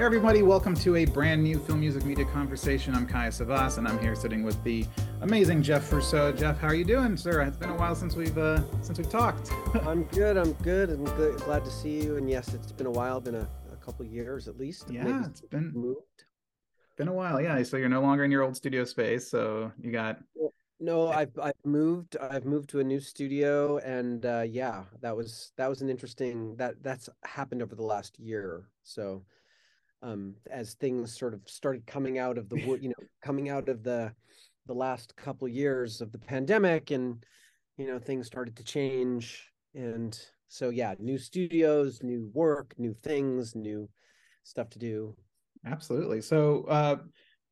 Hey everybody, welcome to a brand new film music media conversation. I'm Kaya Savas, and I'm here sitting with the amazing Jeff Russo. Jeff, how are you doing, sir? It's been a while since we've uh, since we've talked. I'm good. I'm good. I'm good. glad to see you. And yes, it's been a while. Been a, a couple years at least. Yeah, Maybe it's been moved. been a while. Yeah, so you're no longer in your old studio space, so you got No, I've I've moved. I've moved to a new studio, and uh, yeah, that was that was an interesting that that's happened over the last year. So, um, as things sort of started coming out of the wood, you know, coming out of the the last couple years of the pandemic, and you know, things started to change, and so yeah, new studios, new work, new things, new stuff to do. Absolutely. So, uh,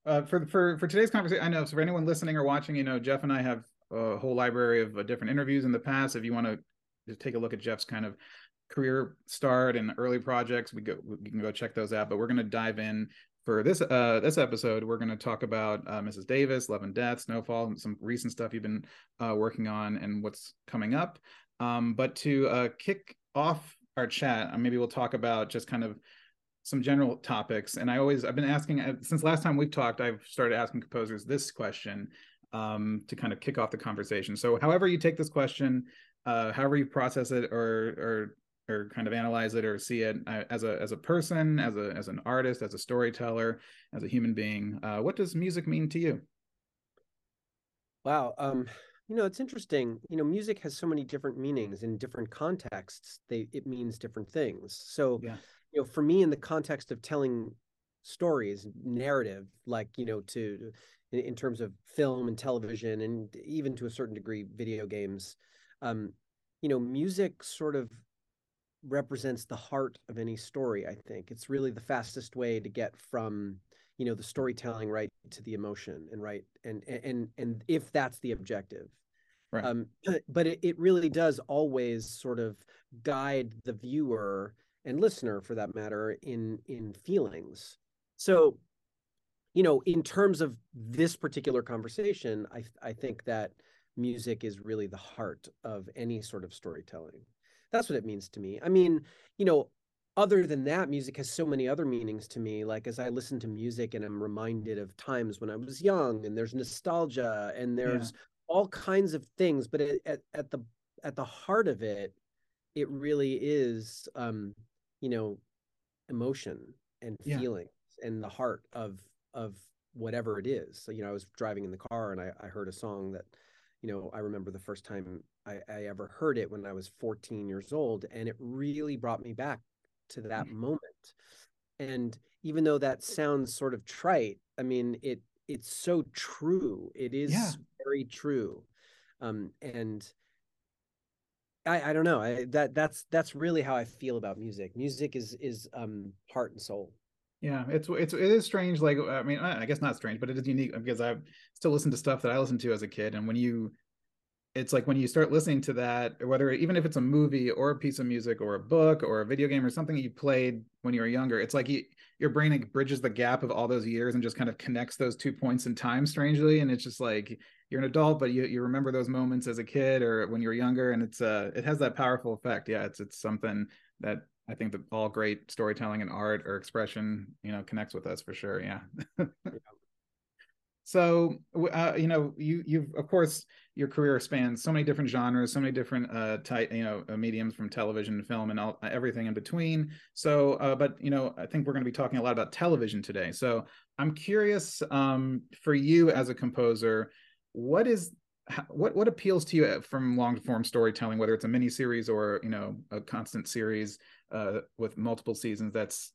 uh, for for for today's conversation, I know so for anyone listening or watching, you know, Jeff and I have a whole library of uh, different interviews in the past. If you want to just take a look at Jeff's kind of career start and early projects, we go we can go check those out. But we're going to dive in for this uh this episode. We're going to talk about uh, Mrs. Davis, Love and Death, Snowfall, and some recent stuff you've been uh, working on and what's coming up. Um, but to uh, kick off our chat, uh, maybe we'll talk about just kind of some general topics and i always i've been asking uh, since last time we've talked i've started asking composers this question um, to kind of kick off the conversation so however you take this question uh, however you process it or or or kind of analyze it or see it uh, as a as a person as a as an artist as a storyteller as a human being uh, what does music mean to you Wow. Um, you know, it's interesting. You know, music has so many different meanings in different contexts. They it means different things. So, yeah you know, for me, in the context of telling stories, narrative, like you know, to in, in terms of film and television, and even to a certain degree, video games, um, you know, music sort of represents the heart of any story. I think. It's really the fastest way to get from you know the storytelling right to the emotion and right and and and if that's the objective. Right. Um but it, it really does always sort of guide the viewer and listener for that matter in in feelings. So you know in terms of this particular conversation i i think that music is really the heart of any sort of storytelling that's what it means to me i mean you know other than that, music has so many other meanings to me. Like as I listen to music and I'm reminded of times when I was young, and there's nostalgia, and there's yeah. all kinds of things. But it, at at the at the heart of it, it really is, um, you know, emotion and Yeah. feelings and the heart of of whatever it is. So you know, I was driving in the car and I, I heard a song that, you know, I remember the first time I, I ever heard it when I was 14 years old, and it really brought me back to that moment. And even though that sounds sort of trite, I mean, it it's so true. It is Yeah. very true. Um, and I, I don't know. I, that that's that's really how I feel about music. Music is is um heart and soul. Yeah, it's it's it is strange. Like I mean, I guess not strange, but it is unique because I still listen to stuff that I listened to as a kid, and when you, it's like when you start listening to that, whether even if it's a movie or a piece of music or a book or a video game or something you played when you were younger, it's like you, your brain like bridges the gap of all those years and just kind of connects those two points in time strangely, and it's just like you're an adult, but you you remember those moments as a kid or when you were younger, and it's uh it has that powerful effect. Yeah, it's it's something that I think that all great storytelling and art or expression, you know, connects with us for sure. Yeah. so, uh, you know, you you've of course your career spans so many different genres, so many different uh type, you know, uh, mediums from television, film, and all everything in between. So, uh, but you know, I think we're going to be talking a lot about television today. So, I'm curious, um, for you as a composer, what is what what appeals to you uh, from long form storytelling, whether it's a mini series or you know a constant series uh, with multiple seasons? That's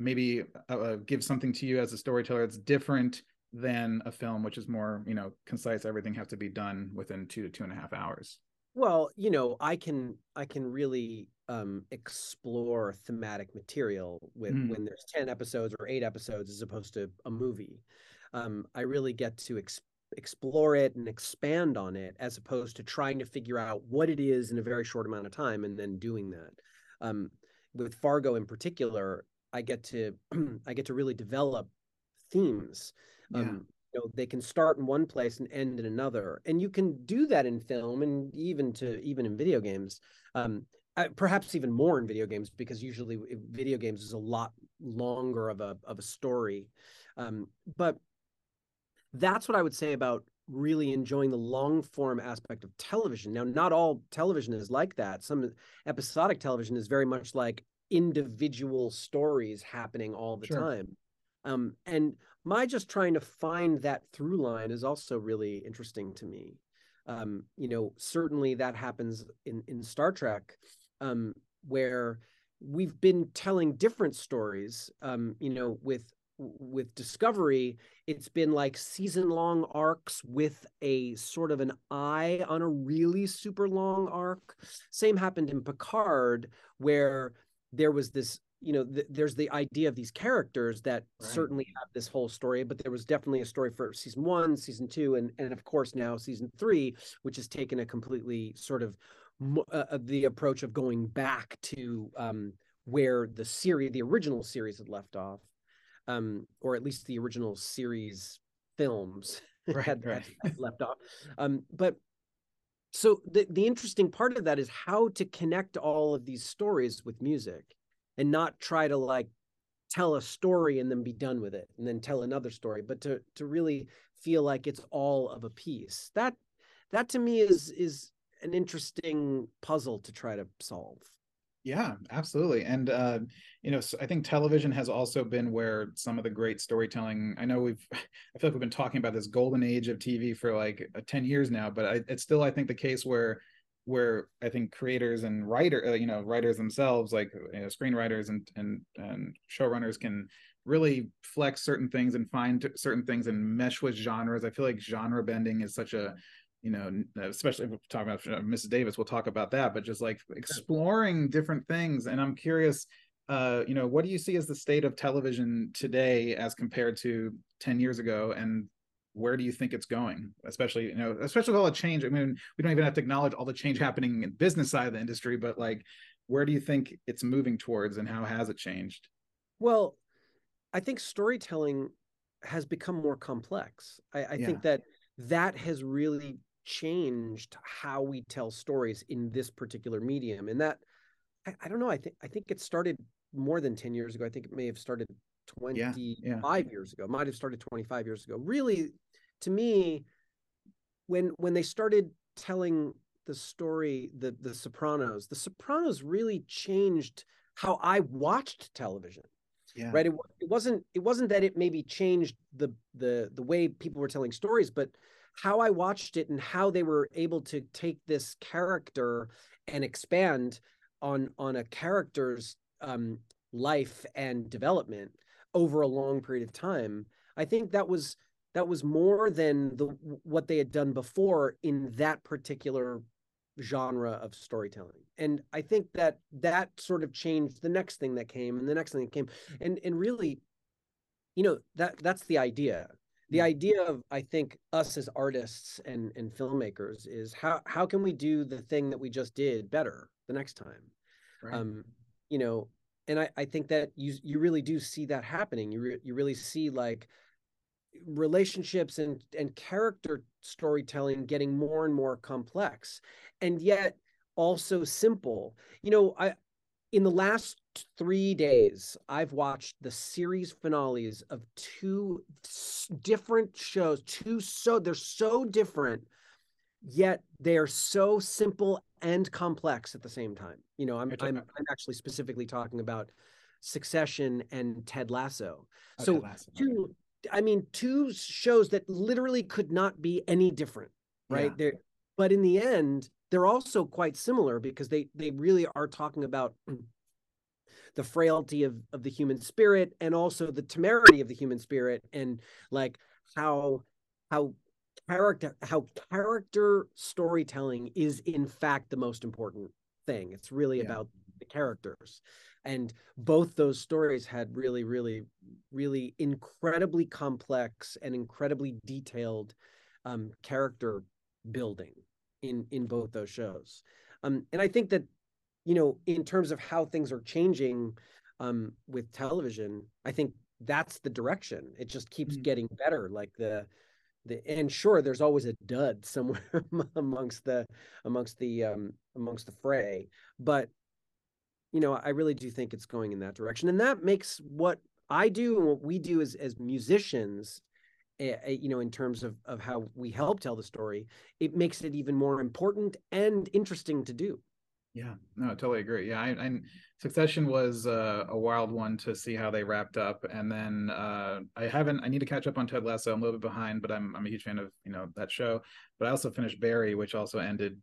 maybe uh, gives something to you as a storyteller that's different than a film, which is more you know concise. Everything has to be done within two to two and a half hours. Well, you know, I can I can really um explore thematic material with Mm, when there's 10 episodes or 8 episodes as opposed to a movie. Um I really get to ex explore it and expand on it as opposed to trying to figure out what it is in a very short amount of time and then doing that. Um with Fargo in particular, I get to I get to really develop themes. Yeah, Um, you know, they can start in one place and end in another, and you can do that in film and even to even in video games. Um, uh, perhaps even more in video games because usually video games is a lot longer of a of a story. Um, but that's what I would say about really enjoying the long form aspect of television. Now, not all television is like that. Some episodic television is very much like individual stories happening all the sure. time. Um, and my just trying to find that through line is also really interesting to me. Um, you know, certainly that happens in in Star Trek, um, where we've been telling different stories. Um, you know, with with Discovery, it's been like season long arcs with a sort of an eye on a really super long arc. Same happened in Picard, where there was this you know th- there's the idea of these characters that right. certainly have this whole story but there was definitely a story for season one season two and and of course now season three which has taken a completely sort of uh, uh, the approach of going back to um, where the series the original series had left off um, or at least the original series films right, had, right. had left off um, but so the, the interesting part of that is how to connect all of these stories with music and not try to like tell a story and then be done with it and then tell another story but to to really feel like it's all of a piece. That that to me is is an interesting puzzle to try to solve. Yeah absolutely and uh you know i think television has also been where some of the great storytelling i know we've i feel like we've been talking about this golden age of tv for like 10 years now but I, it's still i think the case where where I think creators and writer, uh, you know, writers themselves, like you know, screenwriters and and and showrunners, can really flex certain things and find certain things and mesh with genres. I feel like genre bending is such a you know, especially if we're talking about uh, Mrs. Davis, we'll talk about that, but just like exploring different things. And I'm curious, uh, you know, what do you see as the state of television today as compared to 10 years ago? And where do you think it's going? Especially you know especially with all the change i mean we don't even have to acknowledge all the change happening in business side of the industry but like where do you think it's moving towards and how has it changed? Well i think storytelling has become more complex. I, I yeah. think that that has really changed how we tell stories in this particular medium and that I, I don't know i think i think it started more than 10 years ago. I think it may have started 25 yeah, yeah. years ago might have started 25 years ago. Really to me when when they started telling the story the the sopranos the sopranos really changed how i watched television yeah. right it, it wasn't it wasn't that it maybe changed the the the way people were telling stories but how i watched it and how they were able to take this character and expand on on a character's um life and development over a long period of time i think that was that was more than the what they had done before in that particular genre of storytelling and i think that that sort of changed the next thing that came and the next thing that came and and really you know that that's the idea the mm. idea of i think us as artists and and filmmakers is how how can we do the thing that we just did better the next time right. um you know and I, I think that you you really do see that happening. You re, you really see like relationships and and character storytelling getting more and more complex, and yet also simple. You know, I in the last three days, I've watched the series finales of two different shows. Two so they're so different, yet they are so simple and complex at the same time. You know, I'm I'm, I'm actually specifically talking about Succession and Ted Lasso. Oh, so Ted Lasso. two, I mean, two shows that literally could not be any different, right? Yeah. They're, but in the end, they're also quite similar because they they really are talking about the frailty of of the human spirit and also the temerity of the human spirit and like how how character how character storytelling is in fact the most important thing it's really yeah. about the characters and both those stories had really really really incredibly complex and incredibly detailed um, character building in in both those shows um, and i think that you know in terms of how things are changing um, with television i think that's the direction it just keeps mm-hmm. getting better like the the and sure there's always a dud somewhere amongst the amongst the um amongst the fray but you know, I really do think it's going in that direction, and that makes what I do and what we do as as musicians, uh, you know, in terms of of how we help tell the story, it makes it even more important and interesting to do. Yeah, no, I totally agree. Yeah, I, and Succession was uh, a wild one to see how they wrapped up, and then uh, I haven't. I need to catch up on Ted Lasso. I'm a little bit behind, but I'm I'm a huge fan of you know that show. But I also finished Barry, which also ended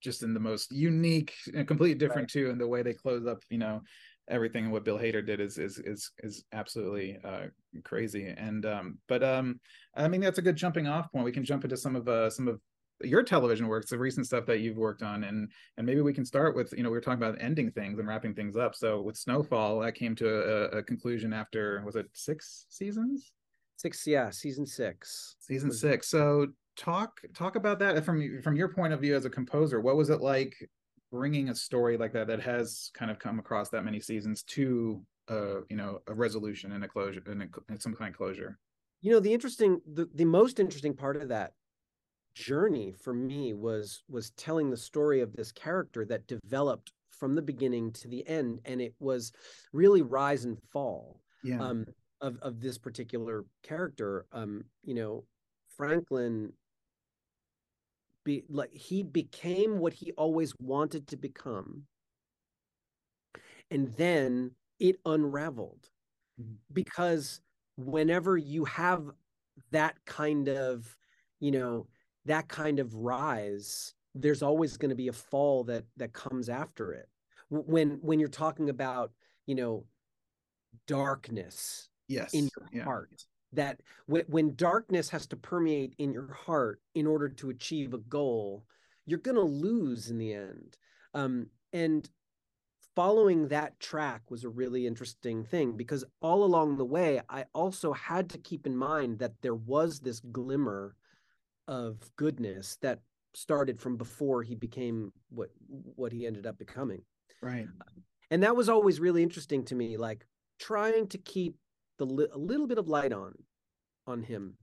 just in the most unique and completely different right. too, in the way they close up. You know, everything and what Bill Hader did is is is is absolutely uh, crazy. And um, but um, I mean that's a good jumping off point. We can jump into some of uh, some of your television works, the recent stuff that you've worked on, and and maybe we can start with you know we were talking about ending things and wrapping things up. So with Snowfall, that came to a, a conclusion after was it six seasons? Six, yeah, season six. Season six. So talk talk about that from from your point of view as a composer. What was it like bringing a story like that that has kind of come across that many seasons to uh you know a resolution and a closure and, a, and some kind of closure? You know the interesting the the most interesting part of that journey for me was was telling the story of this character that developed from the beginning to the end and it was really rise and fall yeah. um, of of this particular character um, you know franklin be like he became what he always wanted to become and then it unraveled mm-hmm. because whenever you have that kind of you know that kind of rise there's always going to be a fall that that comes after it when when you're talking about you know darkness yes in your yeah. heart that when, when darkness has to permeate in your heart in order to achieve a goal you're going to lose in the end. Um, and following that track was a really interesting thing because all along the way i also had to keep in mind that there was this glimmer of goodness that started from before he became what what he ended up becoming. Right. And that was always really interesting to me like trying to keep the li- a little bit of light on on him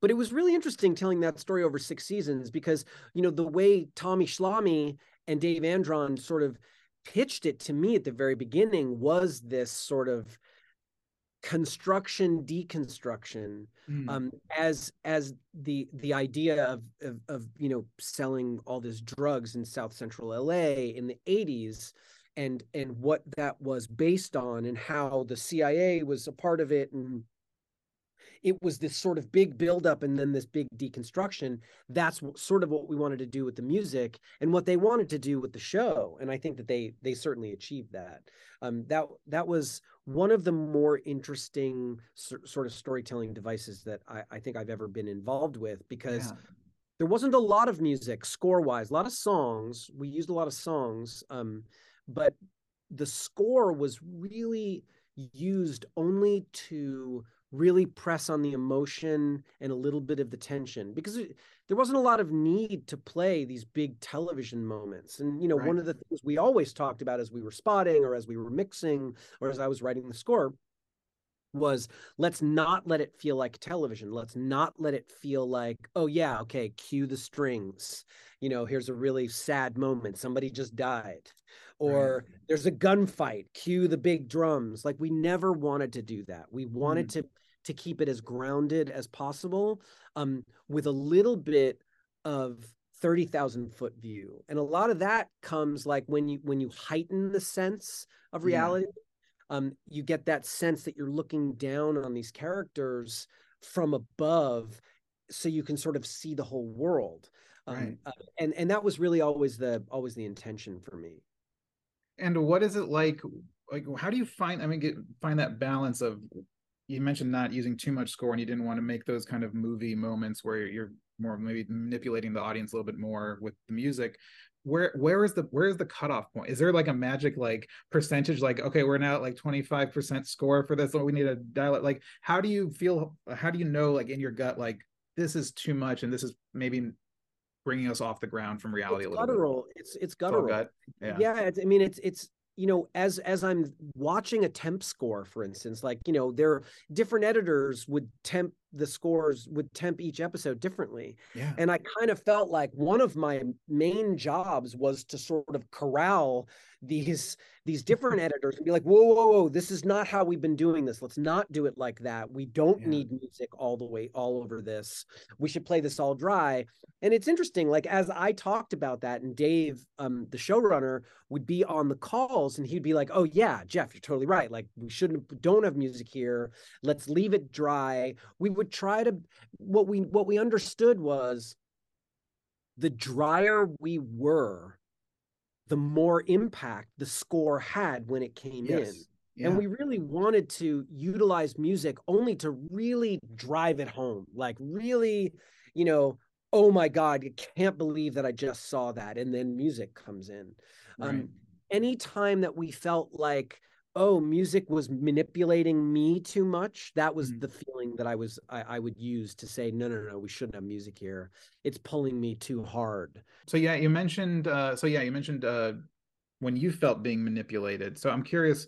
but it was really interesting telling that story over six seasons because you know the way tommy schlamme and dave andron sort of pitched it to me at the very beginning was this sort of construction deconstruction mm. um, as as the the idea of, of, of you know selling all this drugs in south central la in the 80s and and what that was based on and how the cia was a part of it and it was this sort of big buildup and then this big deconstruction. That's sort of what we wanted to do with the music and what they wanted to do with the show. And I think that they they certainly achieved that. Um, that that was one of the more interesting sort of storytelling devices that I, I, think I've ever been involved with because. Yeah. There wasn't a lot of music score wise, a lot of songs. We used a lot of songs, um, but the score was really used only to really press on the emotion and a little bit of the tension because it, there wasn't a lot of need to play these big television moments and you know right. one of the things we always talked about as we were spotting or as we were mixing or as i was writing the score was let's not let it feel like television let's not let it feel like oh yeah okay cue the strings you know here's a really sad moment somebody just died or right. there's a gunfight cue the big drums like we never wanted to do that we wanted mm. to to keep it as grounded as possible um, with a little bit of 30,000 foot view. And a lot of that comes like when you when you heighten the sense of reality, yeah. Um, you get that sense that you're looking down on these characters from above so you can sort of see the whole world. Um, right. Uh, and and that was really always the always the intention for me. And what is it like like how do you find I mean get, find that balance of you mentioned not using too much score and you didn't want to make those kind of movie moments where you're more maybe manipulating the audience a little bit more with the music where where is the where is the cutoff point is there like a magic like percentage like okay we're now at like 25% score for this we need to dial it like how do you feel how do you know like in your gut like this is too much and this is maybe bringing us off the ground from reality it's a little guttural bit. it's it's guttural it's gut. yeah yeah i mean it's it's you know as as i'm watching a temp score for instance like you know there are different editors would temp the scores would temp each episode differently. Yeah. And I kind of felt like one of my main jobs was to sort of corral these these different editors and be like, whoa, whoa, whoa, this is not how we've been doing this. Let's not do it like that. We don't Yeah. need music all the way all over this. We should play this all dry. And it's interesting, like as I talked about that, and Dave, um, the showrunner, would be on the calls and he'd be like, Oh yeah, Jeff, you're totally right. Like we shouldn't don't have music here. Let's leave it dry. We would try to what we what we understood was the drier we were, the more impact the score had when it came in. Yeah. And we really wanted to utilize music only to really drive it home. Like, really, you know, oh my God, you can't believe that I just saw that. And then music comes in. Right. Um, anytime that we felt like, oh, music was manipulating me too much, that was Mhm. the feeling that I was I, I would use to say, no, no, no, we shouldn't have music here. It's pulling me too hard. So yeah, you mentioned uh so yeah, you mentioned uh when you felt being manipulated. So I'm curious,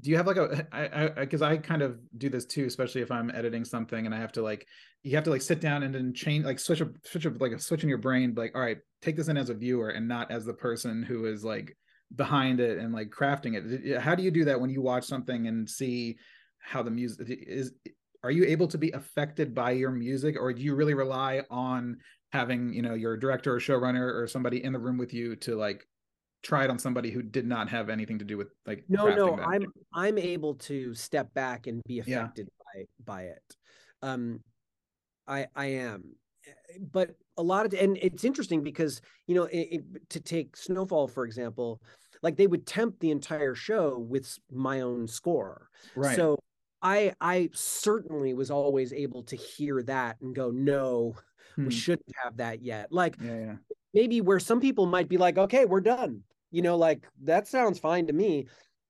do you have like a I I because I kind of do this too, especially if I'm editing something and I have to like you have to like sit down and then change like switch a switch a like a switch in your brain, like, all right, take this in as a viewer and not as the person who is like behind it and like crafting it. How do you do that when you watch something and see how the music is are you able to be affected by your music or do you really rely on having you know your director or showrunner or somebody in the room with you to like try it on somebody who did not have anything to do with like No, no, that? I'm I'm able to step back and be Yeah. affected by by it. Um, I I am, but a lot of and it's interesting because you know it, it- to take Snowfall for example, like they would temp the entire show with my own score. right So I I certainly was always able to hear that and go, no, Hmm. we shouldn't have that yet. Like yeah yeah maybe where some people might be like, okay, we're done. You know, like that sounds fine to me.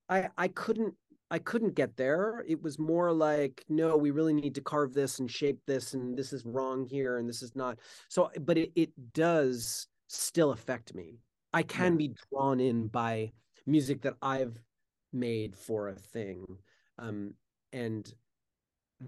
I I couldn't I couldn't get there. It was more like, no, we really need to carve this and shape this, and this is wrong here, and this is not. So, but it, it does still affect me. I can Yeah. be drawn in by music that I've made for a thing. Um, and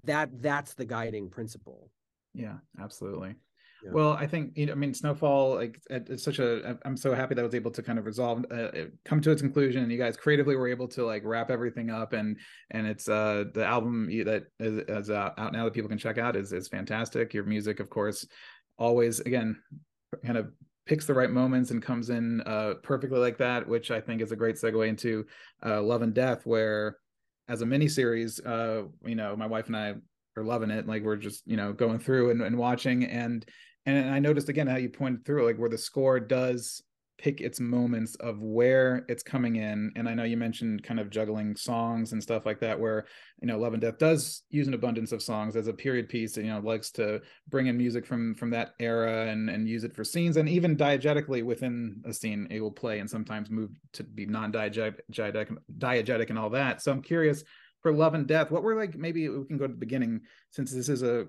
that that's the guiding principle. yeah absolutely Yeah. well i think you know i mean snowfall like it's such a i'm so happy that I was able to kind of resolve uh, come to its conclusion and you guys creatively were able to like wrap everything up and and it's uh the album that is, is uh, out now that people can check out is is fantastic your music of course always again kind of picks the right moments and comes in uh perfectly like that which i think is a great segue into uh love and death where as a mini series uh you know my wife and i are loving it like we're just you know going through and, and watching and and i noticed again how you pointed through like where the score does pick its moments of where it's coming in. And i know you mentioned kind of juggling songs and stuff like that where you know love and death does use an abundance of songs as a period piece and you know likes to bring in music from from that era and and use it for scenes. And even diegetically within a scene it will play and sometimes move to be non-diegetic diegetic and all that. So i'm curious for love and death what were like maybe we can go to the beginning since this is a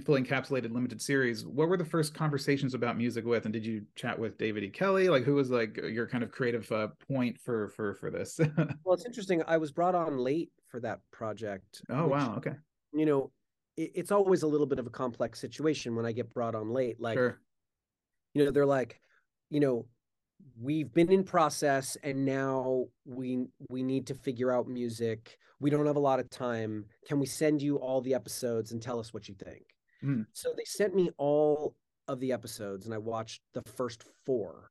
fully encapsulated limited series what were the first conversations about music with and did you chat with david e kelley like who was like your kind of creative uh, point for for for this Well, it's interesting. I was brought on late for that project. oh which, wow okay You know, it, it's always a little bit of a complex situation when I get brought on late. Like, sure you know, they're like, you know, we've been in process and now we we need to figure out music. We don't have a lot of time. Can we send you all the episodes and tell us what you think? Hmm. So they sent me all of the episodes and I watched the first four.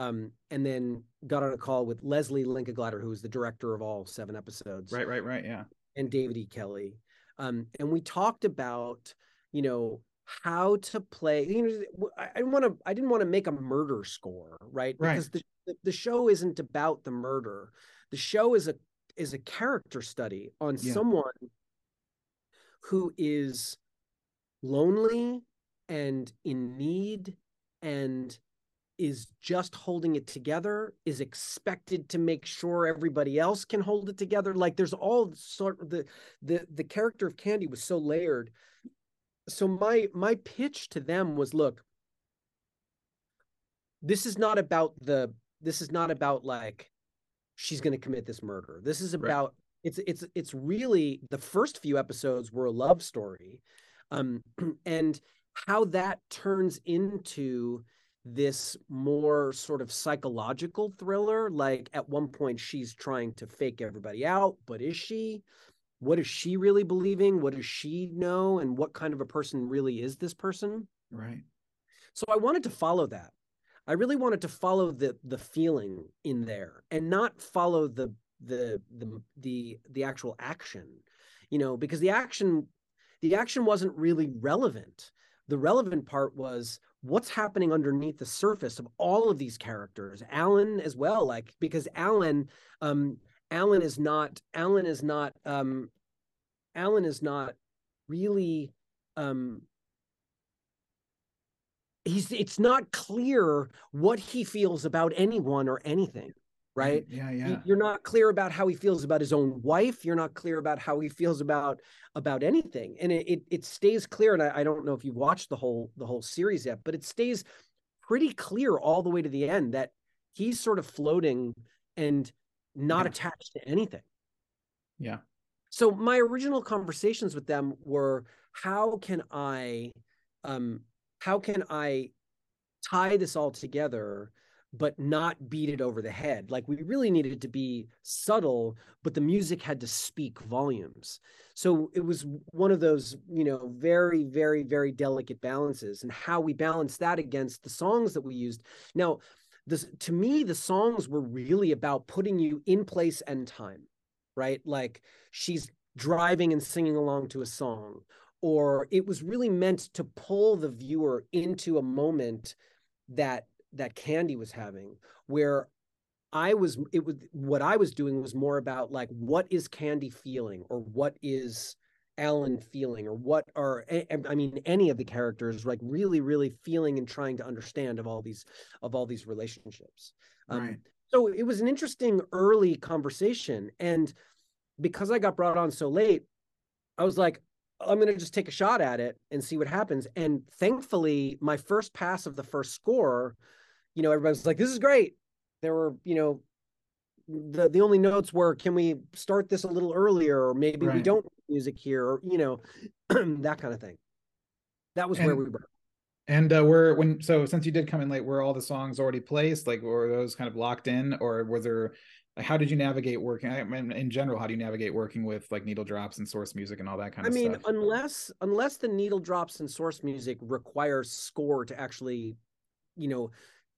Um, and then got on a call with Lesli Linka Glatter, who is the director of all seven episodes right right right yeah and David E. Kelley. Um, and we talked about, you know, how to play. You know, I, I want to. I didn't want to make a murder score, right? Right. Because the, the the show isn't about the murder. The show is a is a character study on Yeah. someone who is lonely and in need and is just holding it together is expected to make sure everybody else can hold it together. Like there's all sort of the the the character of candy was so layered. So my my pitch to them was look this is not about the this is not about like she's going to commit this murder. This is Right. about it's it's it's really the first few episodes were a love story um, and how that turns into this more sort of psychological thriller. Like at one point, she's trying to fake everybody out, but is she? What is she really believing? What does she know? And what kind of a person really is this person? Right. So I wanted to follow that. I really wanted to follow the the feeling in there and not follow the the the the the actual action. You know, because the action the action wasn't really relevant. The relevant part was what's happening underneath the surface of all of these characters. Alan as well, like because Alan um Alan is not Alan is not um Alan is not really um he's it's not clear what he feels about anyone or anything right? Yeah yeah. you're not clear about how he feels about his own wife. You're not clear about how he feels about about anything. And it it, it stays clear. And I, I don't know if you've watched the whole the whole series yet but it stays pretty clear all the way to the end that he's sort of floating and not yeah. attached to anything. Yeah. So my original conversations with them were how can i um how can I tie this all together but not beat it over the head. Like we really needed to be subtle, but the music had to speak volumes. So it was one of those, you know, very, very, very delicate balances and how we balanced that against the songs that we used. Now, this to me, the songs were really about putting you in place and time, right? Like she's driving and singing along to a song, or it was really meant to pull the viewer into a moment that that candy was having where i was it was what i was doing was more about like what is candy feeling or what is alan feeling or what are i mean any of the characters like really really feeling and trying to understand of all these of all these relationships um, right. Um, so it was an interesting early conversation and because i got brought on so late i was like I'm going to just take a shot at it and see what happens. And thankfully, my first pass of the first score, you know, everybody's like, this is great. There were, you know, the the only notes were, can we start this a little earlier, or maybe right. we don't music here, or you know, that kind of thing. That was and, where we were. And uh, were when so since you did come in late, were all the songs already placed? Like were those kind of locked in, or was there how did you navigate working I mean, in general how do you navigate working with like needle drops and source music and all that kind of stuff? I mean unless unless the needle drops and source music requires score to actually you know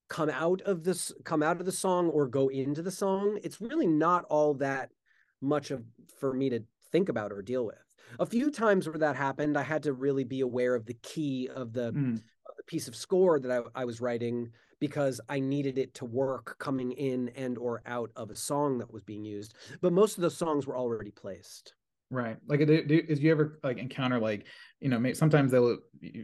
come out of this come out of the song or go into the song it's really not all that much of for me to think about or deal with a few times where that happened i had to really be aware of the key of the, mm. of the piece of score that I, I was writing because I needed it to work coming in and or out of a song that was being used. But most of the songs were already placed. Right. Like, do, do, did you ever like encounter like, you know, sometimes they'll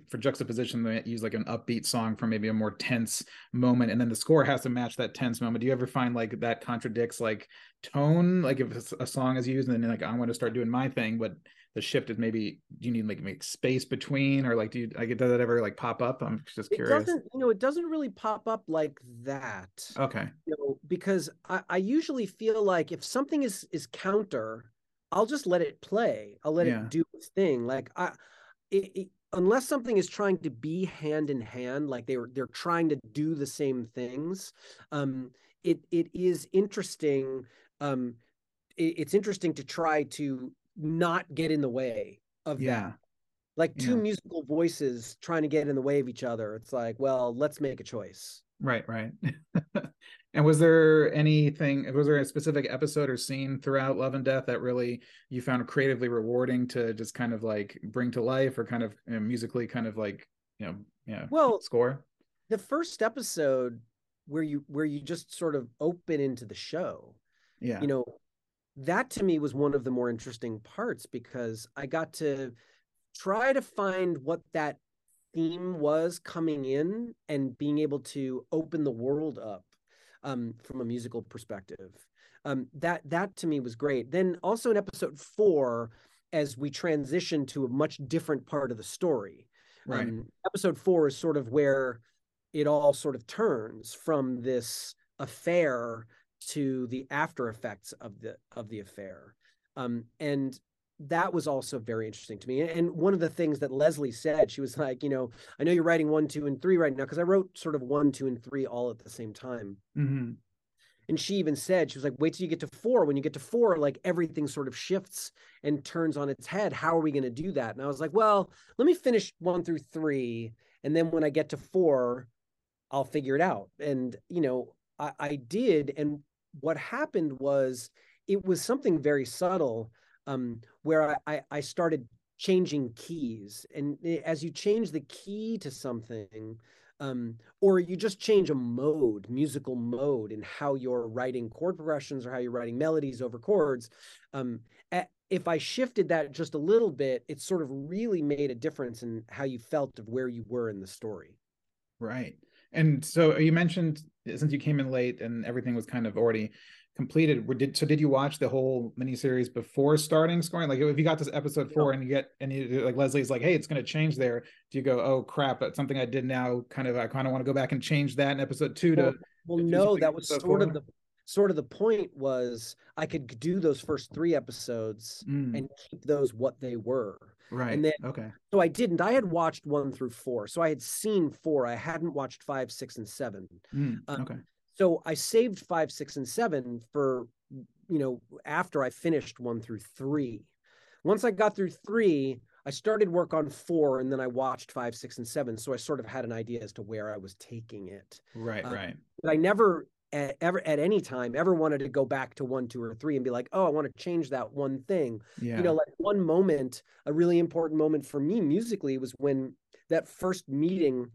for juxtaposition they use like an upbeat song for maybe a more tense moment, and then the score has to match that tense moment. Do you ever find like that contradicts like tone? Like if a song is used and then like I want to start doing my thing, but the shift is maybe do you need like make space between or like do you like does that ever like pop up? I'm just curious. it doesn't you know it doesn't really pop up like that okay. you know because i, I usually feel like if something is is counter i'll just let it play. I'll let yeah. it do its thing. Like i it, it, unless something is trying to be hand in hand like they were they're trying to do the same things um it it is interesting um it's interesting to try to not get in the way of yeah. that. Like two yeah. musical voices trying to get in the way of each other. It's like, well, let's make a choice. Right, right. and was there anything was there a specific episode or scene throughout Love and Death that really you found creatively rewarding to just kind of like bring to life or kind of you know, musically kind of like, you know, yeah, well, score? The first episode where you where you just sort of open into the show. Yeah. You know, that to me was one of the more interesting parts because I got to try to find what that theme was coming in and being able to open the world up um, from a musical perspective. Um, that that to me was great. Then also in episode four, as we transition to a much different part of the story. Right. Um, episode four is sort of where it all sort of turns from this affair to the after effects of the of the affair um, and that was also very interesting to me. And one of the things that Lesli said, she was like, you know, I know you're writing one, two, and three right now because I wrote sort of one, two, and three all at the same time. Mm-hmm. And she even said, she was like, wait till you get to four. When you get to four, like everything sort of shifts and turns on its head. How are we going to do that? And I was like, well, let me finish one through three. And then when I get to four, I'll figure it out. And, you know, I, I did. And what happened was it was something very subtle um, where I, I started changing keys. And as you change the key to something, um, or you just change a mode, musical mode, in how you're writing chord progressions or how you're writing melodies over chords. Um, if I shifted that just a little bit, it sort of really made a difference in how you felt of where you were in the story. Right. And so you mentioned since you came in late and everything was kind of already completed did so did you watch the whole miniseries before starting scoring like if you got this episode four and you get and you like lesli's like hey it's going to change there do you go oh crap that's something i did now kind of i kind of want to go back and change that in episode two well, to well no that was sort four? of the sort of the point was i could do those first three episodes mm. and keep those what they were right and then okay so i didn't i had watched one through four so i had seen four i hadn't watched five six and seven mm. um, okay so I saved five, six, and seven for, you know, after I finished one through three. Once I got through three, I started work on four and then I watched five, six, and seven. So I sort of had an idea as to where I was taking it. Right, uh, right. But I never at, ever at any time ever wanted to go back to one, two, or three and be like, oh, I want to change that one thing. Yeah. You know, like one moment, a really important moment for me musically was when that first meeting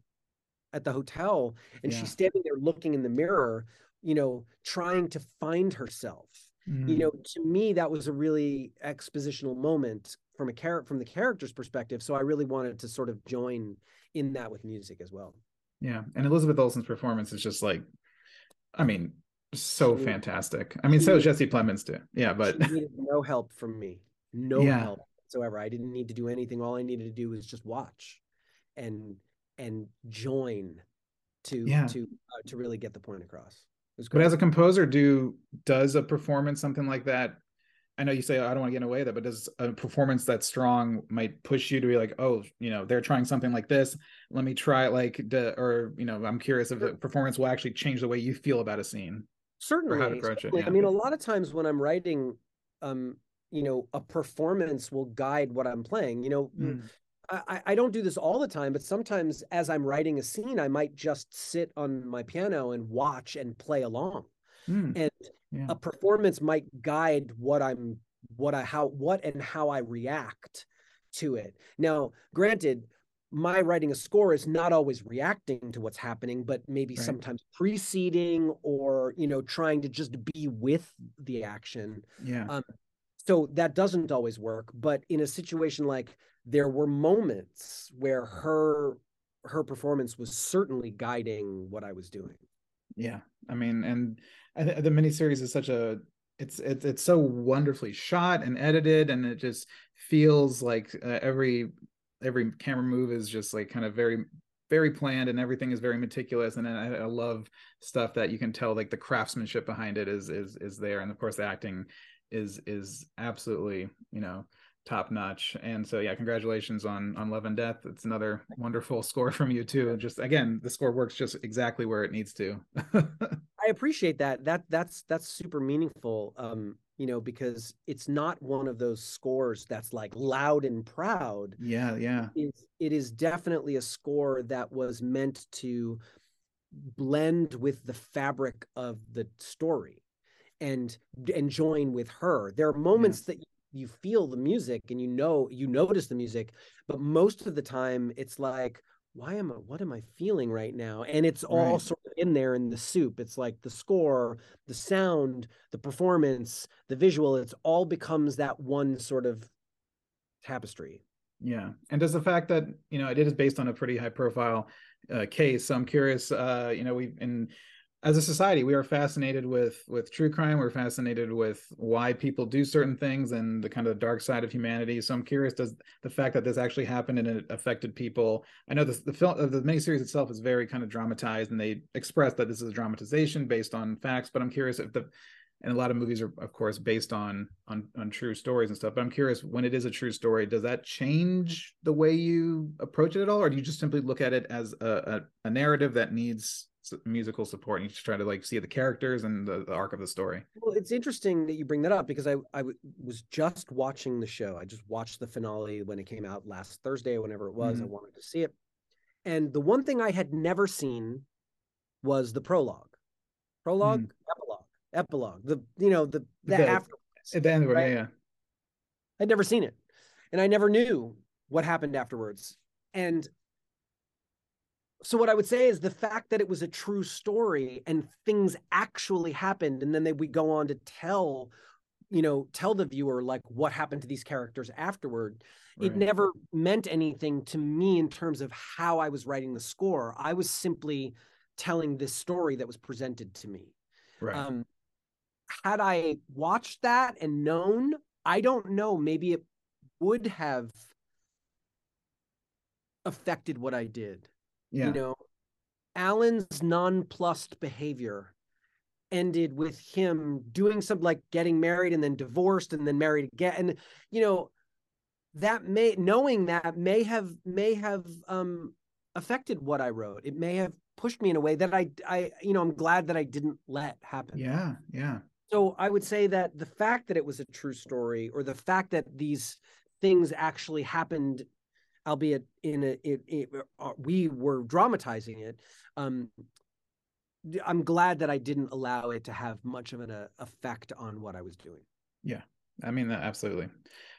at the hotel and yeah. she's standing there looking in the mirror you know trying to find herself mm-hmm. you know to me that was a really expositional moment from a character from the character's perspective so i really wanted to sort of join in that with music as well yeah and elizabeth olsen's performance is just like i mean so she, fantastic i mean so is jesse plemons too yeah but no help from me no yeah. help whatsoever i didn't need to do anything all i needed to do was just watch and and join to yeah. to uh, to really get the point across. But as a composer, do does a performance something like that? I know you say I don't want to get away with that, but does a performance that strong might push you to be like, oh, you know, they're trying something like this. Let me try it, like, the, or you know, I'm curious if the performance will actually change the way you feel about a scene. Certainly, how to approach certainly. it. Yeah. I mean, a lot of times when I'm writing, um, you know, a performance will guide what I'm playing. You know, mm. I, I don't do this all the time, but sometimes as I'm writing a scene, I might just sit on my piano and watch and play along. Mm, and yeah. a performance might guide what I'm what I how what and how I react to it. Now, granted, my writing a score is not always reacting to what's happening, but maybe right. sometimes preceding or you know trying to just be with the action. Yeah. Um, so that doesn't always work, but in a situation like there were moments where her her performance was certainly guiding what I was doing. Yeah, I mean, and I th- the miniseries is such a it's it's it's so wonderfully shot and edited, and it just feels like uh, every every camera move is just like kind of very very planned and everything is very meticulous and I, I, love stuff that you can tell like the craftsmanship behind it is is is there and of course the acting is is absolutely you know top notch. And so yeah, congratulations on on Love and Death. It's another wonderful score from you too. Just again, the score works just exactly where it needs to. Appreciate that. That that's that's super meaningful. Um, you know, because it's not one of those scores that's like loud and proud. Yeah, yeah. It is, it is definitely a score that was meant to blend with the fabric of the story and and join with her. There are moments yeah. that you feel the music and you know you notice the music but most of the time it's like why am i what am i feeling right now and it's all right. sort in there in the soup. It's like the score the sound the performance the visual it's all becomes that one sort of tapestry. Yeah and does the fact that you know it is based on a pretty high profile uh, case so i'm curious uh you know we in as a society we are fascinated with with true crime. We're fascinated with why people do certain things and the kind of dark side of humanity. So i'm curious does the fact that this actually happened and it affected people i know this, the film the miniseries itself is very kind of dramatized and they express that this is a dramatization based on facts but i'm curious if the and a lot of movies are of course based on on on true stories and stuff but i'm curious when it is a true story does that change the way you approach it at all or do you just simply look at it as a, a, a narrative that needs musical support and you just try to like see the characters and the, the, arc of the story. Well it's interesting that you bring that up because I, I w- was just watching the show. I just watched the finale when it came out last thursday whenever it was. Mm-hmm. i wanted to see it. And the one thing i had never seen was the prologue. Prologue mm. epilogue epilogue the you know the the, the after at the end right? yeah. I'd never seen it and i never knew what happened afterwards. And so what I would say is the fact that it was a true story and things actually happened, and then they, we go on to tell, you know, tell the viewer like what happened to these characters afterward. Right. It never meant anything to me in terms of how I was writing the score. I was simply telling this story that was presented to me. Right. Um, had I watched that and known, I don't know, maybe it would have affected what I did. Yeah. You know, Allan's nonplussed behavior ended with him doing something like getting married and then divorced and then married again. And you know, that may knowing that may have may have um affected what I wrote. It may have pushed me in a way that I I you know, I'm glad that I didn't let happen. Yeah, yeah. So I would say that the fact that it was a true story or the fact that these things actually happened albeit in a it, it, uh, we were dramatizing it um i'm glad that i didn't allow it to have much of an uh, effect on what i was doing. Yeah i mean that absolutely.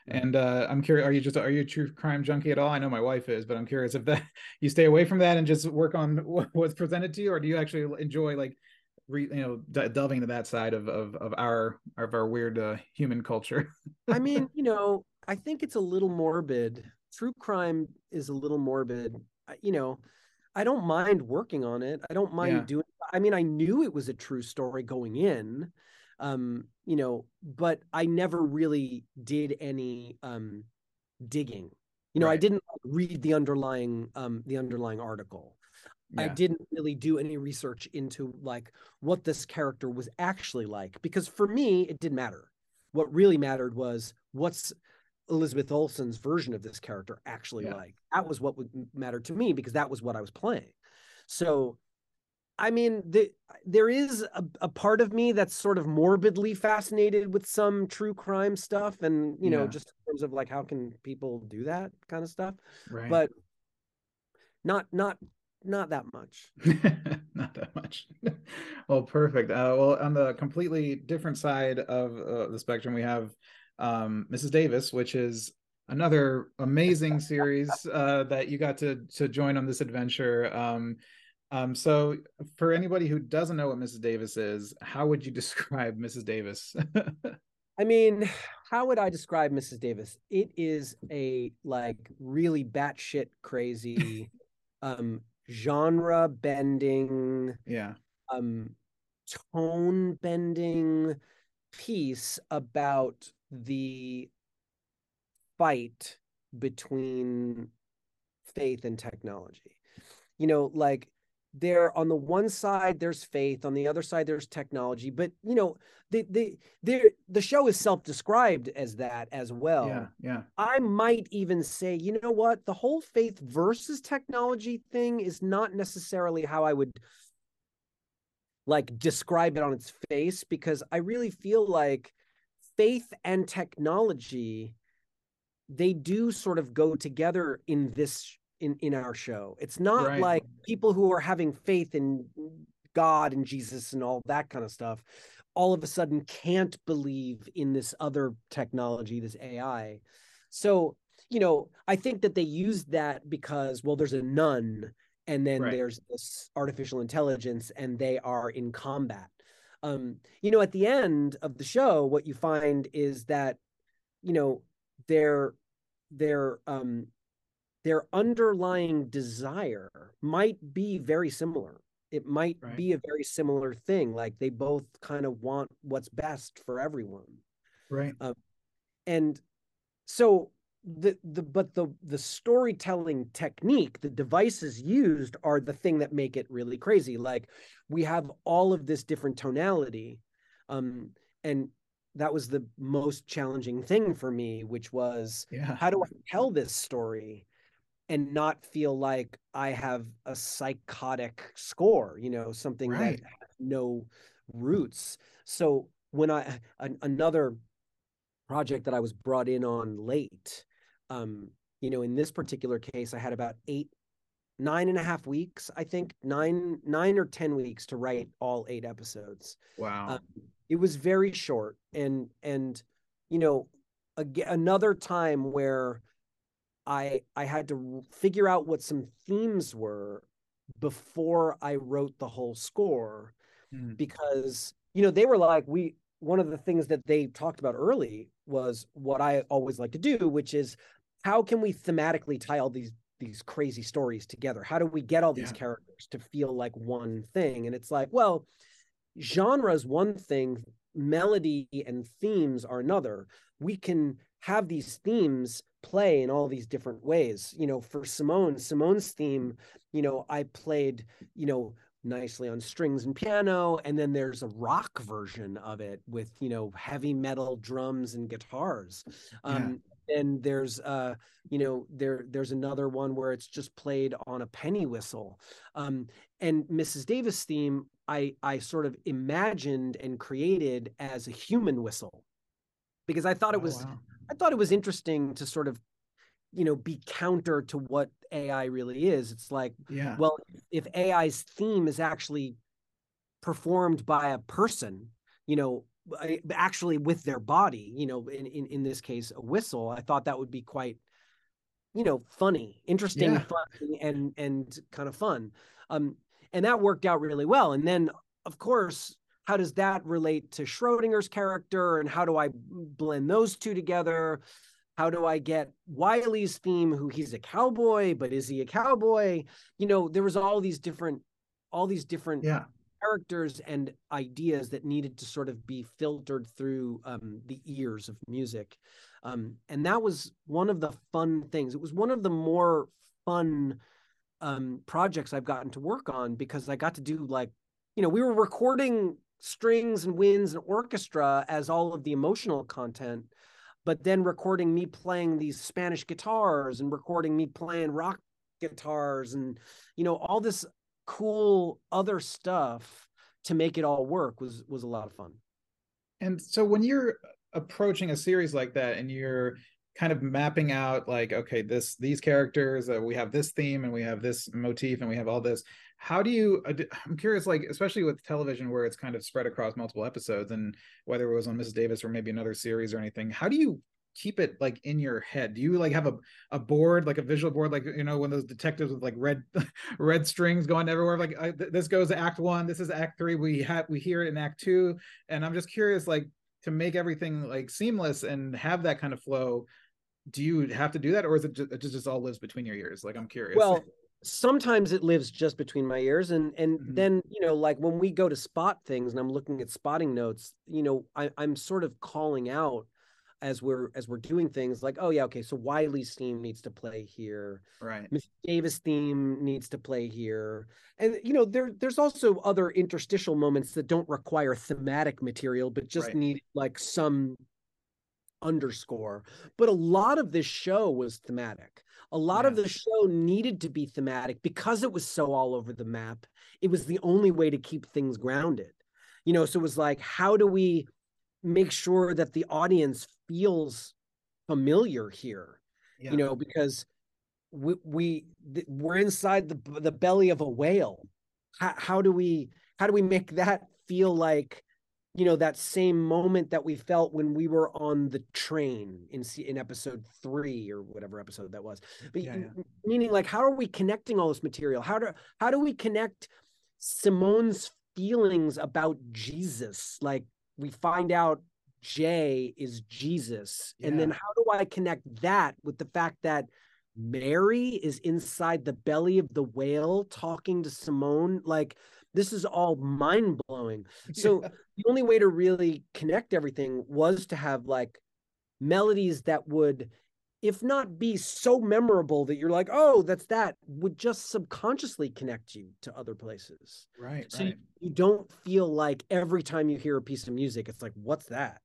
And uh i'm curious are you just are you a true crime junkie at all? I know my wife is but i'm curious if that you stay away from that and just work on what's presented to you or do you actually enjoy like re, you know d- delving into that side of of, of our of our weird uh, human culture? I mean you know i think it's a little morbid true crime is a little morbid. You know, I don't mind working on it. I don't mind yeah. doing. I mean, I knew it was a true story going in, um, you know, but I never really did any um, digging. You know, right. I didn't read the underlying um, the underlying article. Yeah. I didn't really do any research into like what this character was actually like because for me it didn't matter. What really mattered was what's Elizabeth Olsen's version of this character actually yeah. like. That was what would matter to me because that was what I was playing. So, I mean, the, there is a, a part of me that's sort of morbidly fascinated with some true crime stuff, and you yeah. know, just in terms of like how can people do that kind of stuff. Right. But not not not that much. not that much. well, perfect. Uh, well, on the completely different side of uh, the spectrum, we have um, Mrs. Davis, which is another amazing series uh, that you got to to join on this adventure. Um, um, so, for anybody who doesn't know what Mrs. Davis is, how would you describe Mrs. Davis? I mean, how would I describe Mrs. Davis? It is a like really batshit crazy, um, genre bending, yeah, um, tone bending piece about the fight between faith and technology. You know, like there on the one side there's faith, on the other side there's technology, but you know, the the the the show is self-described as that as well. Yeah, yeah. I might even say, you know what, the whole faith versus technology thing is not necessarily how I would like describe it on its face because I really feel like faith and technology they do sort of go together in this in in our show it's not right. like people who are having faith in god and jesus and all that kind of stuff all of a sudden can't believe in this other technology this ai so you know i think that they used that because well there's a nun and then right. there's this artificial intelligence and they are in combat um, you know, at the end of the show, what you find is that, you know, their their um their underlying desire might be very similar. It might right. be a very similar thing. Like they both kind of want what's best for everyone. Right. Um, and so the the but the the storytelling technique the devices used are the thing that make it really crazy like we have all of this different tonality um and that was the most challenging thing for me which was yeah. how do i tell this story and not feel like i have a psychotic score you know something Right. that has no roots so when i an, another project that i was brought in on late um you know in this particular case i had about eight nine and a half weeks i think nine nine or ten weeks to write all eight episodes wow um, it was very short and and you know ag- another time where i i had to figure out what some themes were before i wrote the whole score Mm. because you know they were like we one of the things that they talked about early was what i always like to do which is how can we thematically tie all these these crazy stories together? How do we get all these Yeah. characters to feel like one thing? And it's like well genre is one thing melody and themes are another. We can have these themes play in all these different ways. You know for simone simone's theme you know i played you know nicely on strings and piano and then there's a rock version of it with you know heavy metal drums and guitars. Um and there's uh you know there there's another one where it's just played on a penny whistle. Um and mrs davis theme i i sort of imagined and created as a human whistle because i thought it Oh, was wow. i thought it was interesting to sort of you know be counter to what ai really is. It's like yeah. well if ai's theme is actually performed by a person you know actually with their body you know in, in in this case a whistle i thought that would be quite you know funny interesting Yeah. fun and and kind of fun. Um and that worked out really well. And then of course how does that relate to schrodinger's character and how do i blend those two together? How do i get wiley's theme who he's a cowboy but is he a cowboy? You know there was all these different all these different yeah characters and ideas that needed to sort of be filtered through um, the ears of music. Um, and that was one of the fun things. It was one of the more fun um, projects I've gotten to work on because I got to do like, you know, we were recording strings and winds and orchestra as all of the emotional content, but then recording me playing these Spanish guitars and recording me playing rock guitars and, you know, all this cool other stuff to make it all work was was a lot of fun. And so when you're approaching a series like that and you're kind of mapping out like okay this these characters uh, we have this theme and we have this motif and we have all this how do you uh, i'm curious like especially with television where it's kind of spread across multiple episodes and whether it was on mrs davis or maybe another series or anything how do you keep it like in your head. Do you like have a, a board like a visual board like you know when those detectives with like red red strings going everywhere like I, th- this goes to act one this is act three we have we hear it in act two. And i'm just curious like to make everything like seamless and have that kind of flow do you have to do that or is it just, it just all lives between your ears? Like i'm curious. Well, sometimes it lives just between my ears and and Mhm. then you know like when we go to spot things and i'm looking at spotting notes you know I, i'm sort of calling out as we're as we're doing things like oh yeah okay so wiley's theme needs to play here right Miss Davis theme needs to play here. And you know, there there's also other interstitial moments that don't require thematic material, but just Right. need like some underscore. But a lot of this show was thematic. A lot of Yeah. the show needed to be thematic because it was so all over the map. It was the only way to keep things grounded. You know, so it was like, how do we make sure that the audience feels familiar here? yeah. you know because we, we th- we're inside the the belly of a whale how, how do we how do we make that feel like you know that same moment that we felt when we were on the train in in episode 3 or whatever episode that was but Yeah, yeah. meaning like how are we connecting all this material how do how do we connect Simone's feelings about Jesus like we find out Jay is Jesus. And then how do I connect that with the fact that Mary is inside the belly of the whale talking to Simone? Like, this is all mind blowing. So, Yeah. the only way to really connect everything was to have like melodies that would if not be so memorable that you're like, oh, that's that, would just subconsciously connect you to other places. Right. So right. You, you don't feel like every time you hear a piece of music, it's like, what's that?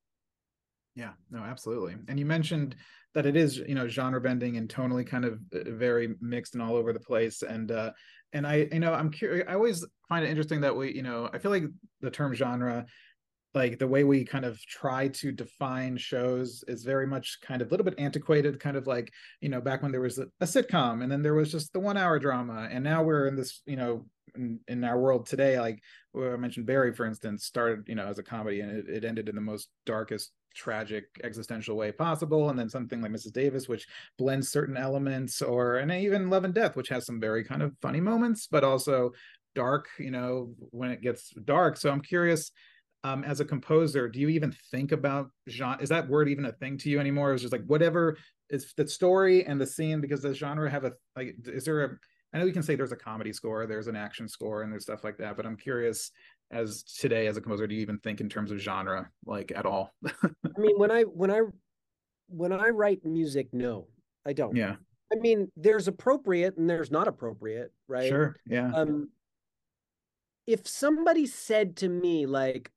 Yeah, no, absolutely. And you mentioned that it is, you know, genre bending and tonally kind of uh, very mixed and all over the place. And uh and I, you know, I'm curious. I always find it interesting that we, you know, I feel like the term genre like the way we kind of try to define shows is very much kind of a little bit antiquated kind of like you know back when there was a, a sitcom and then there was just the one hour drama and now we're in this you know in, in our world today like i mentioned barry for instance started you know as a comedy and it, it ended in the most darkest tragic existential way possible and then something like mrs davis which blends certain elements or and even love and death which has some very kind of funny moments but also dark you know when it gets dark so i'm curious um, as a composer, do you even think about genre? Is that word even a thing to you anymore? It's just like whatever is the story and the scene because the genre have a like. Is there a? I know you can say there's a comedy score, there's an action score, and there's stuff like that. But I'm curious, as today as a composer, do you even think in terms of genre like at all? I mean, when I when I when I write music, no, I don't. Yeah. I mean, there's appropriate and there's not appropriate, right? Sure. Yeah. Um, if somebody said to me like,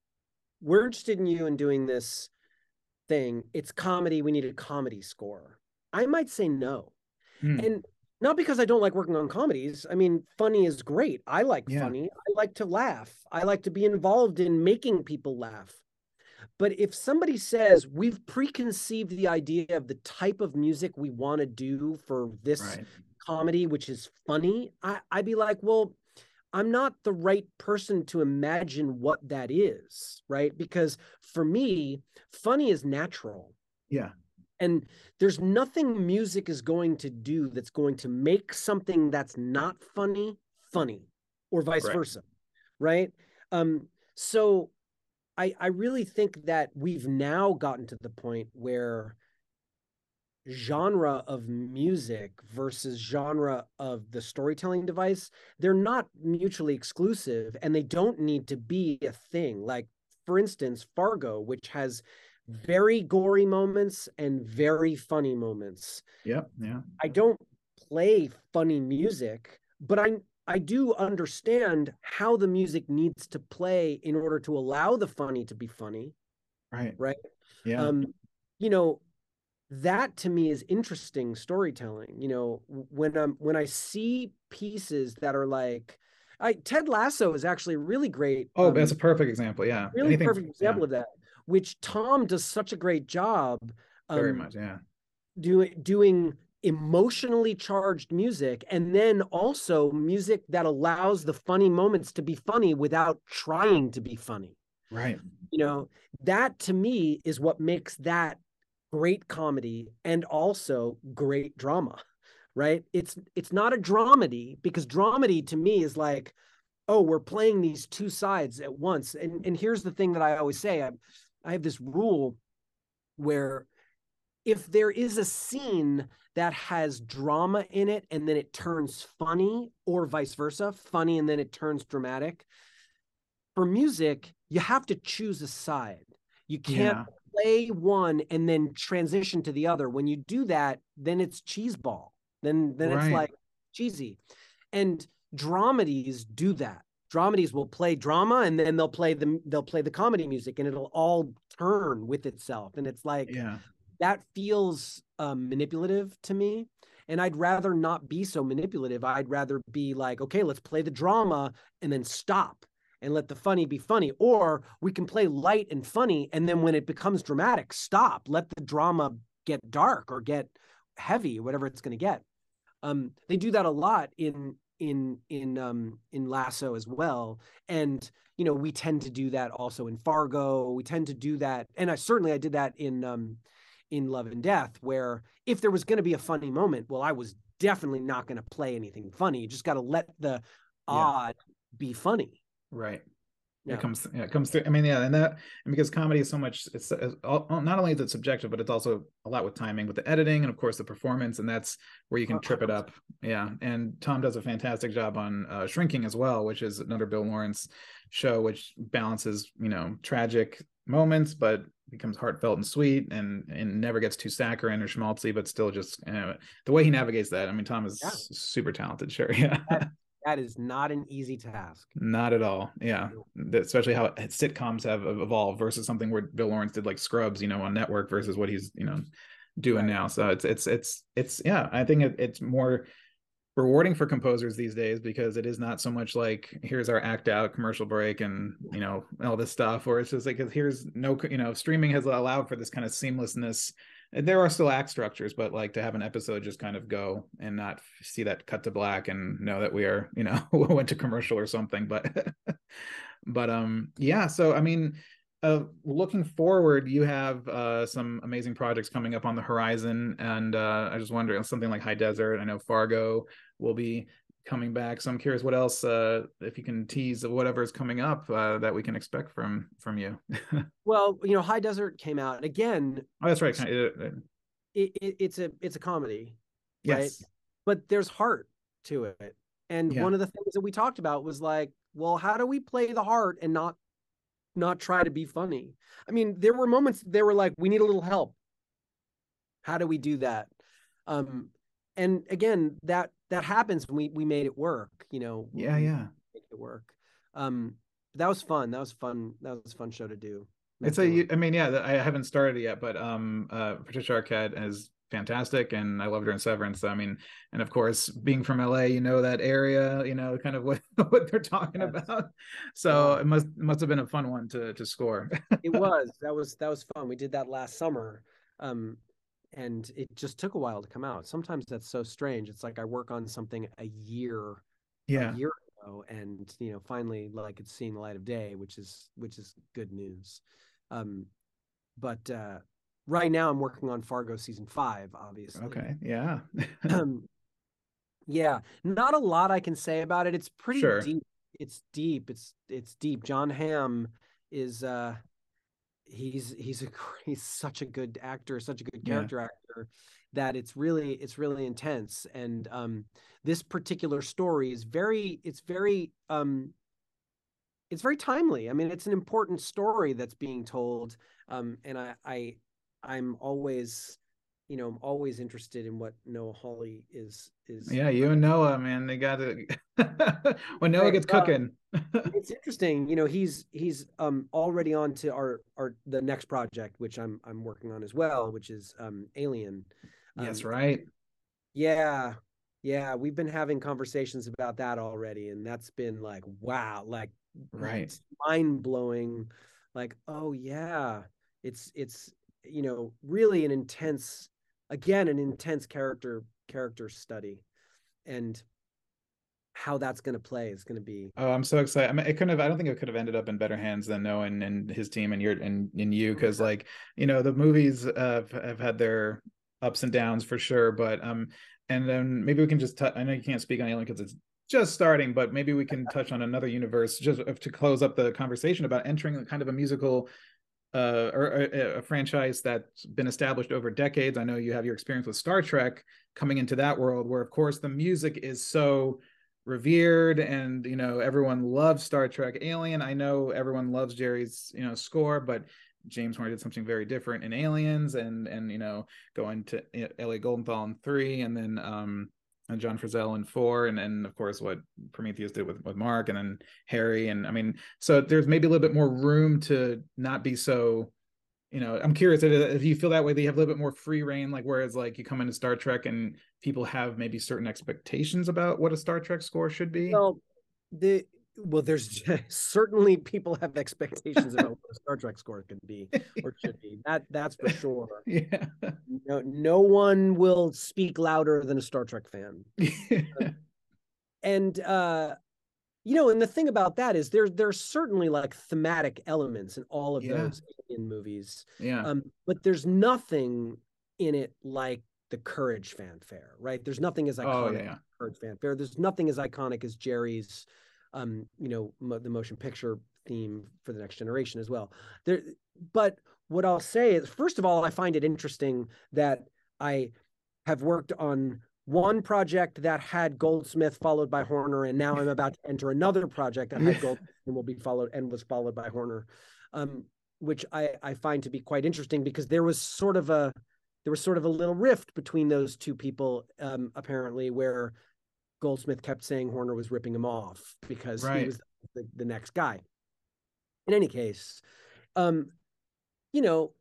we're interested in you and doing this thing. It's comedy. We need a comedy score. I might say no. Hmm. And not because I don't like working on comedies. I mean, funny is great. I like yeah. funny. I like to laugh. I like to be involved in making people laugh. But if somebody says we've preconceived the idea of the type of music we want to do for this right. comedy, which is funny, I, I'd be like, well, I'm not the right person to imagine what that is, right? Because for me, funny is natural. Yeah. And there's nothing music is going to do that's going to make something that's not funny funny or vice right. versa. Right. Um, so I I really think that we've now gotten to the point where genre of music versus genre of the storytelling device they're not mutually exclusive and they don't need to be a thing like for instance fargo which has very gory moments and very funny moments. Yeah yeah. I don't play funny music but i i do understand how the music needs to play in order to allow the funny to be funny. Right. Right? Yeah. Um you know that to me is interesting storytelling you know when i'm when i see pieces that are like I, ted lasso is actually really great oh um, that's a perfect example yeah. really Anything, perfect example yeah. of that which tom does such a great job um, very much yeah. doing doing emotionally charged music and then also music that allows the funny moments to be funny without trying to be funny. Right. You know that to me is what makes that great comedy and also great drama right? It's it's not a dramedy because dramedy to me is like oh we're playing these two sides at once. And and here's the thing that i always say i, I have this rule where if there is a scene that has drama in it and then it turns funny or vice versa funny and then it turns dramatic for music you have to choose a side you can't yeah play one and then transition to the other. When you do that, then it's cheese ball. Then then right. it's like cheesy. And dramedies do that. Dramedies will play drama and then they'll play the they'll play the comedy music and it'll all turn with itself. And it's like yeah. that feels um, manipulative to me. And I'd rather not be so manipulative. I'd rather be like, okay, let's play the drama and then stop and let the funny be funny. Or we can play light and funny. And then when it becomes dramatic, stop, let the drama get dark or get heavy, whatever it's going to get. Um, they do that a lot in in in um in lasso as well and you know we tend to do that also in fargo we tend to do that and i certainly i did that in um in love and death where if there was going to be a funny moment well i was definitely not going to play anything funny you just got to let the odd yeah. be funny Right. Yeah. It comes, yeah, it comes through. I mean, yeah, and that, and because comedy is so much, it's, it's all, not only is it subjective, but it's also a lot with timing, with the editing, and of course the performance, and that's where you can trip it up. Yeah, and Tom does a fantastic job on uh, Shrinking as well, which is another Bill Lawrence show, which balances, you know, tragic moments, but becomes heartfelt and sweet and and never gets too saccharine or schmaltzy but still just uh, the way he navigates that i mean tom is yeah. super talented sure yeah that, is not an easy task not at all yeah especially how sitcoms have evolved versus something where bill lawrence did like scrubs you know on network versus what he's you know doing right. now so it's it's it's it's yeah i think it, it's more rewarding for composers these days because it is not so much like here's our act out commercial break and you know all this stuff or it's just like here's no you know streaming has allowed for this kind of seamlessness there are still act structures but like to have an episode just kind of go and not see that cut to black and know that we are you know went to commercial or something but but um yeah so i mean uh, looking forward, you have uh, some amazing projects coming up on the horizon, and uh, I just wonder something like High Desert. I know Fargo will be coming back, so I'm curious what else, uh, if you can tease whatever is coming up uh, that we can expect from from you. well, you know, High Desert came out again. Oh, that's right. It, it, it's a it's a comedy, yes. right? But there's heart to it, and yeah. one of the things that we talked about was like, well, how do we play the heart and not not try to be funny. I mean, there were moments they were like, we need a little help. How do we do that? Um, and again, that that happens when we we made it work, you know. Yeah, yeah. Make it work. Um, that was fun. That was fun. That was a fun show to do. It's a, I mean, yeah, I haven't started it yet, but um, uh, Patricia Arquette is fantastic and I loved her in Severance. So, I mean, and of course, being from LA, you know that area, you know, kind of what, what they're talking yes. about. So it must must have been a fun one to to score. it was. That was that was fun. We did that last summer. Um and it just took a while to come out. Sometimes that's so strange. It's like I work on something a year yeah. a year ago and you know finally like it's seeing the light of day, which is which is good news. Um but uh right now I'm working on Fargo season five, obviously. Okay. Yeah. um, yeah. Not a lot I can say about it. It's pretty sure. deep. It's deep. It's it's deep. Jon Hamm is uh he's he's a he's such a good actor, such a good character yeah. actor that it's really it's really intense. And um this particular story is very it's very um it's very timely. I mean, it's an important story that's being told. Um, and I, I I'm always, you know, I'm always interested in what Noah Hawley is is. Yeah, you and Noah, man, they got to when Noah gets cooking. it's interesting, you know. He's he's um already on to our our the next project, which I'm I'm working on as well, which is um Alien. Um, That's right. Yeah, yeah, we've been having conversations about that already, and that's been like wow, like right, mind blowing. Like, oh yeah, it's it's you know really an intense again an intense character character study and how that's going to play is going to be oh i'm so excited. I mean it couldn't have i don't think it could have ended up in better hands than noah and, and his team and your and, and you because like you know the movies uh, have had their ups and downs for sure but um and then maybe we can just t- I know you can't speak on alien because it's just starting but maybe we can touch on another universe just to close up the conversation about entering kind of a musical uh, or a, a, franchise that's been established over decades. I know you have your experience with Star Trek coming into that world, where of course the music is so revered, and you know everyone loves Star Trek. Alien, I know everyone loves Jerry's you know score, but James Horner did something very different in Aliens, and and you know going to Elliot Goldenthal in three, and then um Uh, John Frizzell in four, and then of course what Prometheus did with with Mark, and then Harry, and I mean, so there's maybe a little bit more room to not be so. You know, I'm curious if you feel that way. They have a little bit more free reign, like whereas like you come into Star Trek and people have maybe certain expectations about what a Star Trek score should be. Well, the well, there's certainly people have expectations about what a Star Trek score can be or should be. That that's for sure. Yeah. No, no one will speak louder than a Star Trek fan. and uh, you know, and the thing about that is there there's certainly like thematic elements in all of yeah. those in movies. Yeah. Um, but there's nothing in it like the courage fanfare, right? There's nothing as iconic oh, yeah. courage fanfare. There's nothing as iconic as Jerry's um, you know, mo- the motion picture theme for the next generation as well. There, but what I'll say is, first of all, I find it interesting that I have worked on one project that had Goldsmith followed by Horner, and now I'm about to enter another project that had Goldsmith and will be followed and was followed by Horner. Um, which I, I find to be quite interesting because there was sort of a there was sort of a little rift between those two people um, apparently where Goldsmith kept saying Horner was ripping him off because right. he was the, the next guy. In any case, um, you know,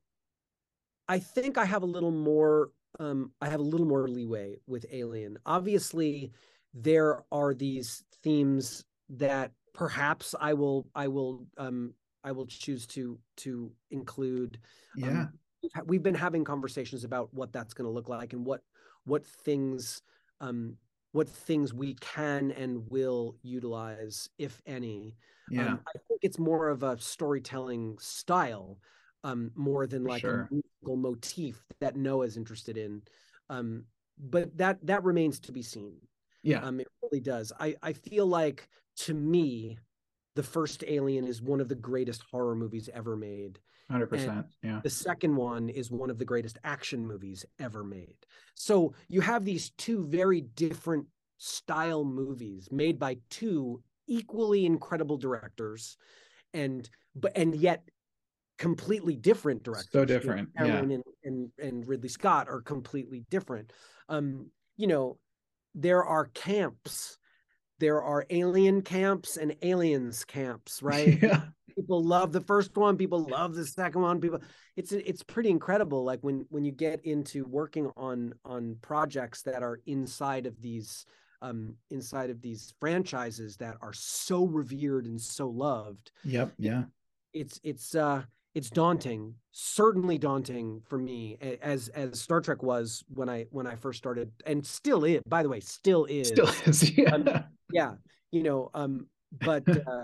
I think I have a little more um, I have a little more leeway with Alien. Obviously, there are these themes that perhaps I will I will um, I will choose to to include. Um, yeah, um, we've been having conversations about what that's going to look like and what what things um, what things we can and will utilize, if any. Yeah, um, I think it's more of a storytelling style, um, more than like sure. a musical motif that Noah's interested in. Um, but that that remains to be seen. Yeah, um, it really does. I I feel like to me, the first Alien is one of the greatest horror movies ever made. 100%. yeah. The second one is one of the greatest action movies ever made. So you have these two very different style movies made by two equally incredible directors and but and yet completely different directors. So different. You know, yeah. and, and and Ridley Scott are completely different. Um, you know, there are camps there are alien camps and aliens camps, right? Yeah. People love the first one, people love the second one. People it's it's pretty incredible like when when you get into working on on projects that are inside of these um inside of these franchises that are so revered and so loved. Yep, yeah. It's it's uh it's daunting certainly daunting for me as as star trek was when i when i first started and still is by the way still is still is yeah um, yeah you know um but uh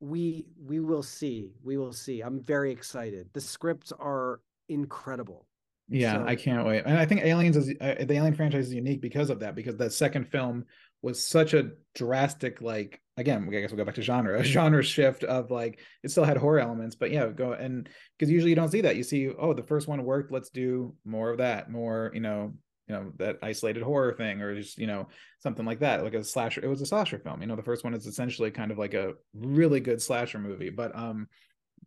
we we will see we will see. I'm very excited. The scripts are incredible. Yeah so, i can't wait. And i think aliens is uh, the alien franchise is unique because of that because that second film was such a drastic like again i guess we'll go back to genre a genre shift of like it still had horror elements but yeah go and because usually you don't see that. You see oh the first one worked let's do more of that more you know you know that isolated horror thing or just you know something like that like a slasher it was a slasher film you know the first one is essentially kind of like a really good slasher movie but um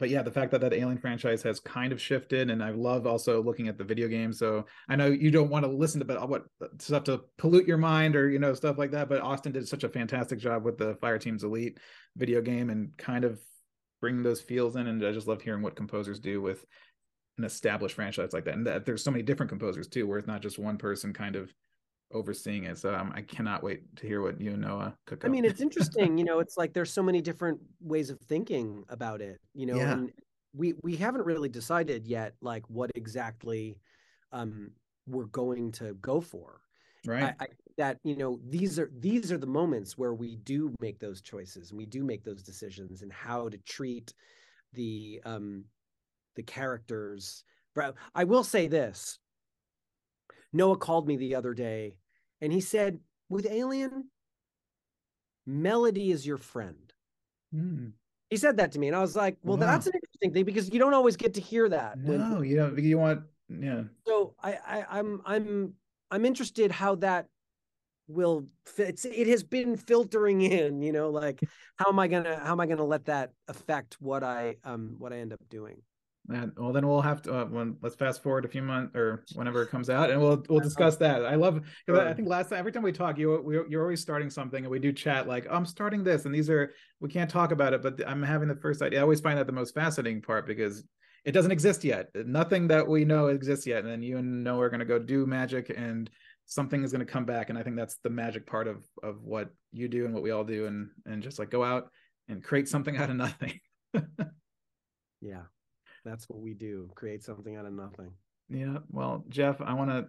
but yeah, the fact that that Alien franchise has kind of shifted, and I love also looking at the video game. So I know you don't want to listen to but what stuff to pollute your mind or you know stuff like that. But Austin did such a fantastic job with the Fireteam's Elite video game and kind of bringing those feels in. And I just love hearing what composers do with an established franchise like that. And that there's so many different composers too, where it's not just one person kind of overseeing it. So um, I cannot wait to hear what you and Noah cook. I mean, it's interesting. you know, it's like there's so many different ways of thinking about it. You know, yeah. and we we haven't really decided yet, like what exactly um, we're going to go for. Right. I, I, that you know these are these are the moments where we do make those choices and we do make those decisions and how to treat the um the characters. But I will say this. Noah called me the other day and he said, with Alien, melody is your friend. Mm. He said that to me, and I was like, "Well, wow. that's an interesting thing because you don't always get to hear that." No, when, you don't. You want, yeah. So I, I, I'm, I'm, I'm interested how that will fit. It has been filtering in, you know, like how am I gonna, how am I gonna let that affect what I, um, what I end up doing? And well, then we'll have to uh, when let's fast forward a few months or whenever it comes out, and we'll we'll discuss that. I love because I think last time every time we talk, you we, you're always starting something, and we do chat like oh, I'm starting this, and these are we can't talk about it, but I'm having the first idea. I always find that the most fascinating part because it doesn't exist yet. Nothing that we know exists yet, and then you and Noah are going to go do magic, and something is going to come back, and I think that's the magic part of of what you do and what we all do, and and just like go out and create something out of nothing. yeah that's what we do create something out of nothing. Yeah well jeff i want to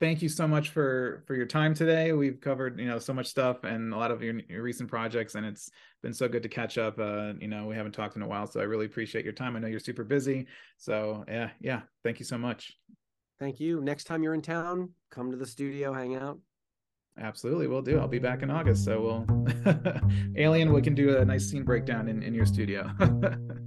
thank you so much for for your time today. We've covered you know so much stuff and a lot of your, your recent projects and it's been so good to catch up uh you know we haven't talked in a while so i really appreciate your time. I know you're super busy so yeah yeah thank you so much. Thank you. Next time you're in town come to the studio hang out. Absolutely we'll do. I'll be back in august so we'll alien we can do a nice scene breakdown in in your studio